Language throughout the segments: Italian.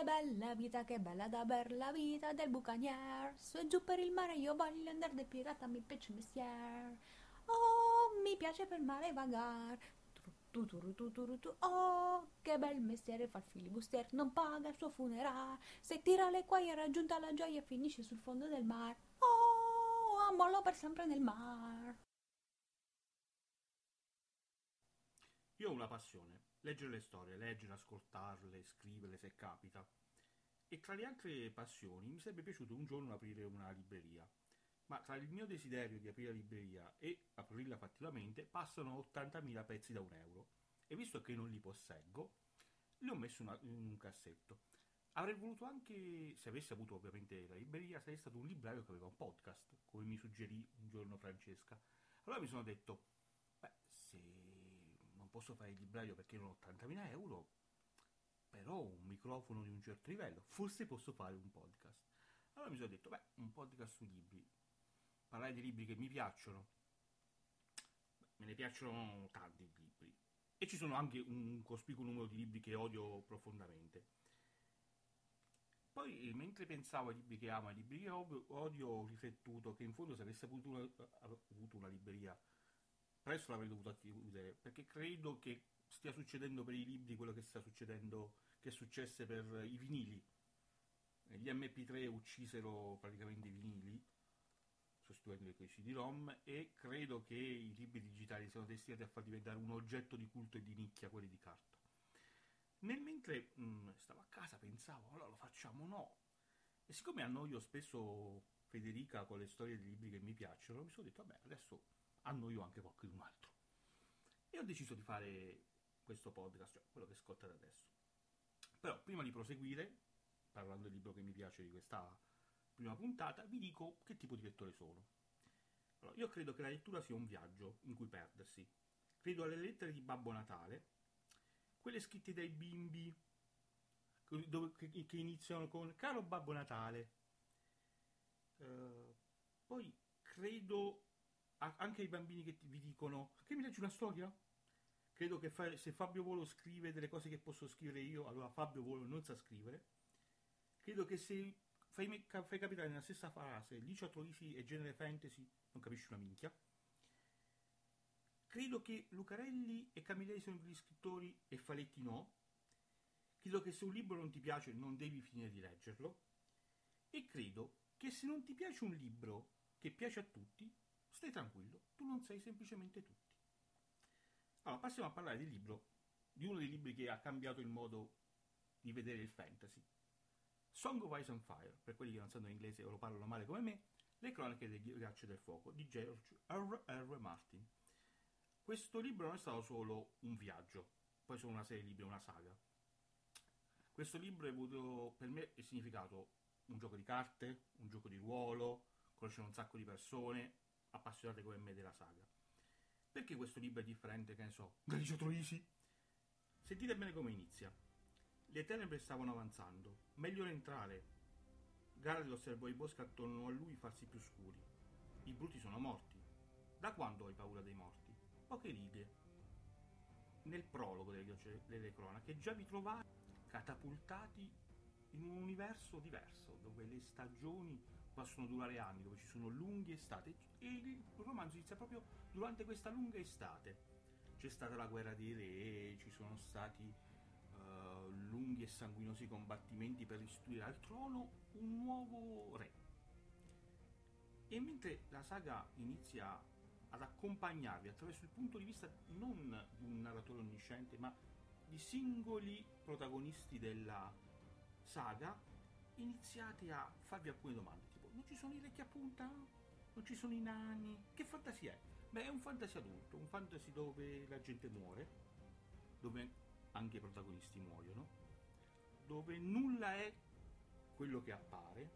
che bella vita, che bella da ber la vita del bucanier. Su e giù per il mare io voglio andare del pirata, mi piace mestier. Oh, mi piace per mare vagar. Tu, tu, tu, tu, tu, oh, che bel mestiere fa il filibuster, non paga il suo funerale. Se tira le quaglie raggiunta la gioia finisce sul fondo del mar. Oh, amolo per sempre nel mar. Io ho una passione, leggere le storie, leggere, ascoltarle, scriverle se capita. E tra le altre passioni mi sarebbe piaciuto un giorno aprire una libreria. Ma tra il mio desiderio di aprire la libreria e aprirla fattivamente passano 80.000 pezzi da un euro. E visto che non li posseggo, li ho messi una- in un cassetto. Avrei voluto anche, se avessi avuto ovviamente la libreria, sarei stato un libraio che aveva un podcast, come mi suggerì un giorno Francesca. Allora mi sono detto, posso fare il libraio perché non ho 80.000 euro, però ho un microfono di un certo livello, forse posso fare un podcast. Allora mi sono detto, beh, un podcast sui libri, parlare di libri che mi piacciono, me ne piacciono tanti libri, e ci sono anche un cospicuo numero di libri che odio profondamente. Poi, eh, mentre pensavo ai libri che amo e ai libri che odio, ho riflettuto che in fondo se avessi avuto una, avuto una libreria presto l'avrei dovuta chiudere, perché credo che stia succedendo per i libri quello che sta succedendo, che è successo per i vinili. Gli MP3 uccisero praticamente i vinili, sostituendoli con i CD-ROM, e credo che i libri digitali siano destinati a far diventare un oggetto di culto e di nicchia quelli di carta. Nel mentre mh, stavo a casa pensavo, allora lo facciamo no. E siccome annoio spesso Federica con le storie dei libri che mi piacciono, mi sono detto, vabbè, adesso annoio anche qualcun altro. E ho deciso di fare questo podcast, cioè quello che scottate adesso. Però prima di proseguire, parlando del libro che mi piace di questa prima puntata, vi dico che tipo di lettore sono. Allora, io credo che la lettura sia un viaggio in cui perdersi. Credo alle lettere di Babbo Natale, quelle scritte dai bimbi dove- che, che iniziano con Caro Babbo Natale. Eh, poi credo anche ai bambini che ti- vi dicono che mi leggi una storia? Credo che fa- se Fabio Volo scrive delle cose che posso scrivere io, allora Fabio Volo non sa scrivere. Credo che se fai, fai capitare nella stessa frase Licio Troisi e genere fantasy, non capisci una minchia. Credo che Lucarelli e Camilleri sono gli scrittori e Faletti no. Credo che se un libro non ti piace non devi finire di leggerlo. E credo che se non ti piace un libro che piace a tutti, stai tranquillo, tu non sei semplicemente tutti. Allora, passiamo a parlare del libro, di uno dei libri che ha cambiato il modo di vedere il fantasy. Song of Ice and Fire, per quelli che non sanno inglese o lo parlano male come me, Le cronache del ghiaccio del fuoco di George R. R. Martin. Questo libro non è stato solo un viaggio, poi sono una serie di libri, una saga. Questo libro ha avuto per me il significato un gioco di carte, un gioco di ruolo, conoscere un sacco di persone appassionate come me della saga. Perché questo libro è differente, che ne so, da Licio Troisi? Sentite bene come inizia. Le tenebre stavano avanzando, meglio entrare. Gareth osservò i boschi attorno a lui farsi più scuri. I bruti sono morti. Da quando hai paura dei morti? Poche righe. Nel prologo delle, delle cronache già vi trovate catapultati in un universo diverso, dove le stagioni possono durare anni, dove ci sono lunghe estati e il romanzo inizia proprio durante questa lunga estate. C'è stata la guerra dei re, ci sono stati eh, lunghi e sanguinosi combattimenti per istituire al trono un nuovo re. E mentre la saga inizia ad accompagnarvi attraverso il punto di vista non di un narratore onnisciente, ma di singoli protagonisti della saga, iniziate a farvi alcune domande, non ci sono i vecchi a punta? Non ci sono i nani? Che fantasia è? Beh, è un fantasy adulto, un fantasy dove la gente muore, dove anche i protagonisti muoiono, dove nulla è quello che appare,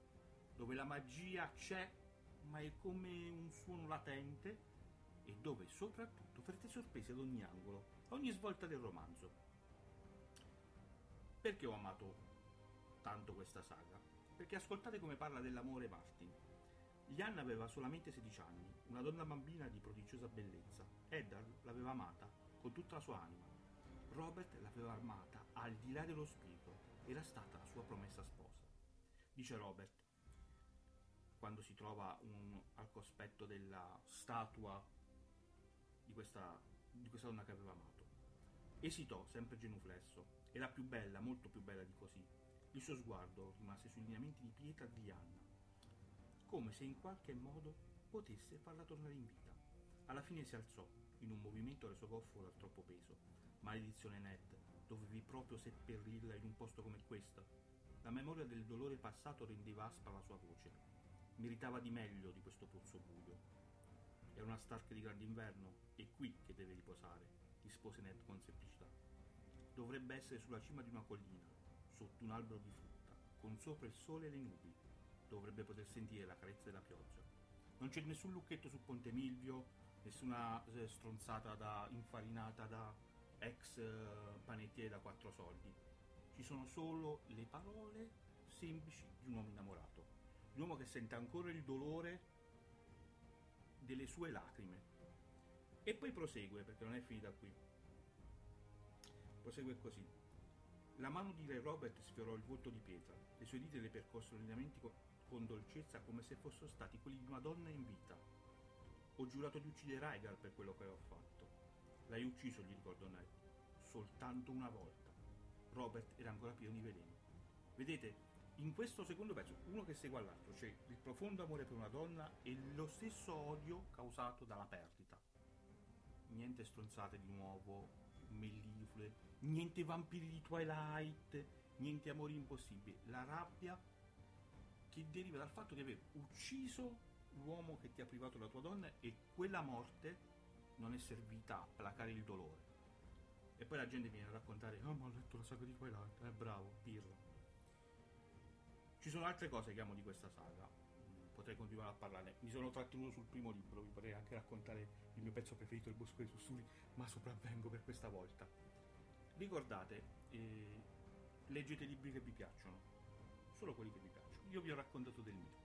dove la magia c'è, ma è come un suono latente, e dove soprattutto farete sorprese ad ogni angolo, a ogni svolta del romanzo. Perché ho amato tanto questa saga? Perché ascoltate come parla dell'amore Martin. Lianna aveva solamente 16 anni, una donna bambina di prodigiosa bellezza. Eddard l'aveva amata con tutta la sua anima. Robert l'aveva amata al di là dello spirito. era stata la sua promessa sposa. Dice Robert, quando si trova un, al cospetto della statua di questa, di questa donna che aveva amato. Esitò, sempre genuflesso. Era più bella, molto più bella di così. Il suo sguardo rimase sui lineamenti di pietra di Anna, come se in qualche modo potesse farla tornare in vita. Alla fine si alzò, in un movimento reso goffo dal troppo peso. Maledizione Ned, dovevi proprio seppellirla in un posto come questo. La memoria del dolore passato rendeva aspra la sua voce. Meritava di meglio di questo pozzo buio. È una Stark di grande inverno, è qui che deve riposare, rispose Ned con semplicità. Dovrebbe essere sulla cima di una collina, sotto un albero di frutta, con sopra il sole e le nubi. Dovrebbe poter sentire la carezza della pioggia. Non c'è nessun lucchetto su Ponte Milvio, nessuna eh, stronzata da, infarinata da ex eh, panettiere da quattro soldi. Ci sono solo le parole semplici di un uomo innamorato. Un uomo che sente ancora il dolore delle sue lacrime. E poi prosegue, perché non è finita qui. Prosegue così. La mano di Re Robert sfiorò il volto di pietra, le sue dita le percossero lineamenti con dolcezza come se fossero stati quelli di una donna in vita. Ho giurato di uccidere Raigal per quello che ho fatto. L'hai ucciso, gli ricordò Ned. Soltanto una volta. Robert era ancora pieno di veleno. Vedete, in questo secondo pezzo, uno che segue all'altro, c'è il profondo amore per una donna e lo stesso odio causato dalla perdita. Niente stronzate di nuovo, melliflue, niente vampiri di Twilight, niente amori impossibili. La rabbia che deriva dal fatto di aver ucciso l'uomo che ti ha privato della tua donna e quella morte non è servita a placare il dolore. E poi la gente viene a raccontare, oh ma ho letto la saga di Twilight, è eh, bravo, pirla. Ci sono altre cose che amo di questa saga, potrei continuare a parlarne. Mi sono trattenuto sul primo libro, vi potrei anche raccontare il mio pezzo preferito, il Bosco dei Sussurri, ma sopravvengo per questa volta. Ricordate, eh, leggete libri che vi piacciono, solo quelli che vi piacciono. Io vi ho raccontato del mio.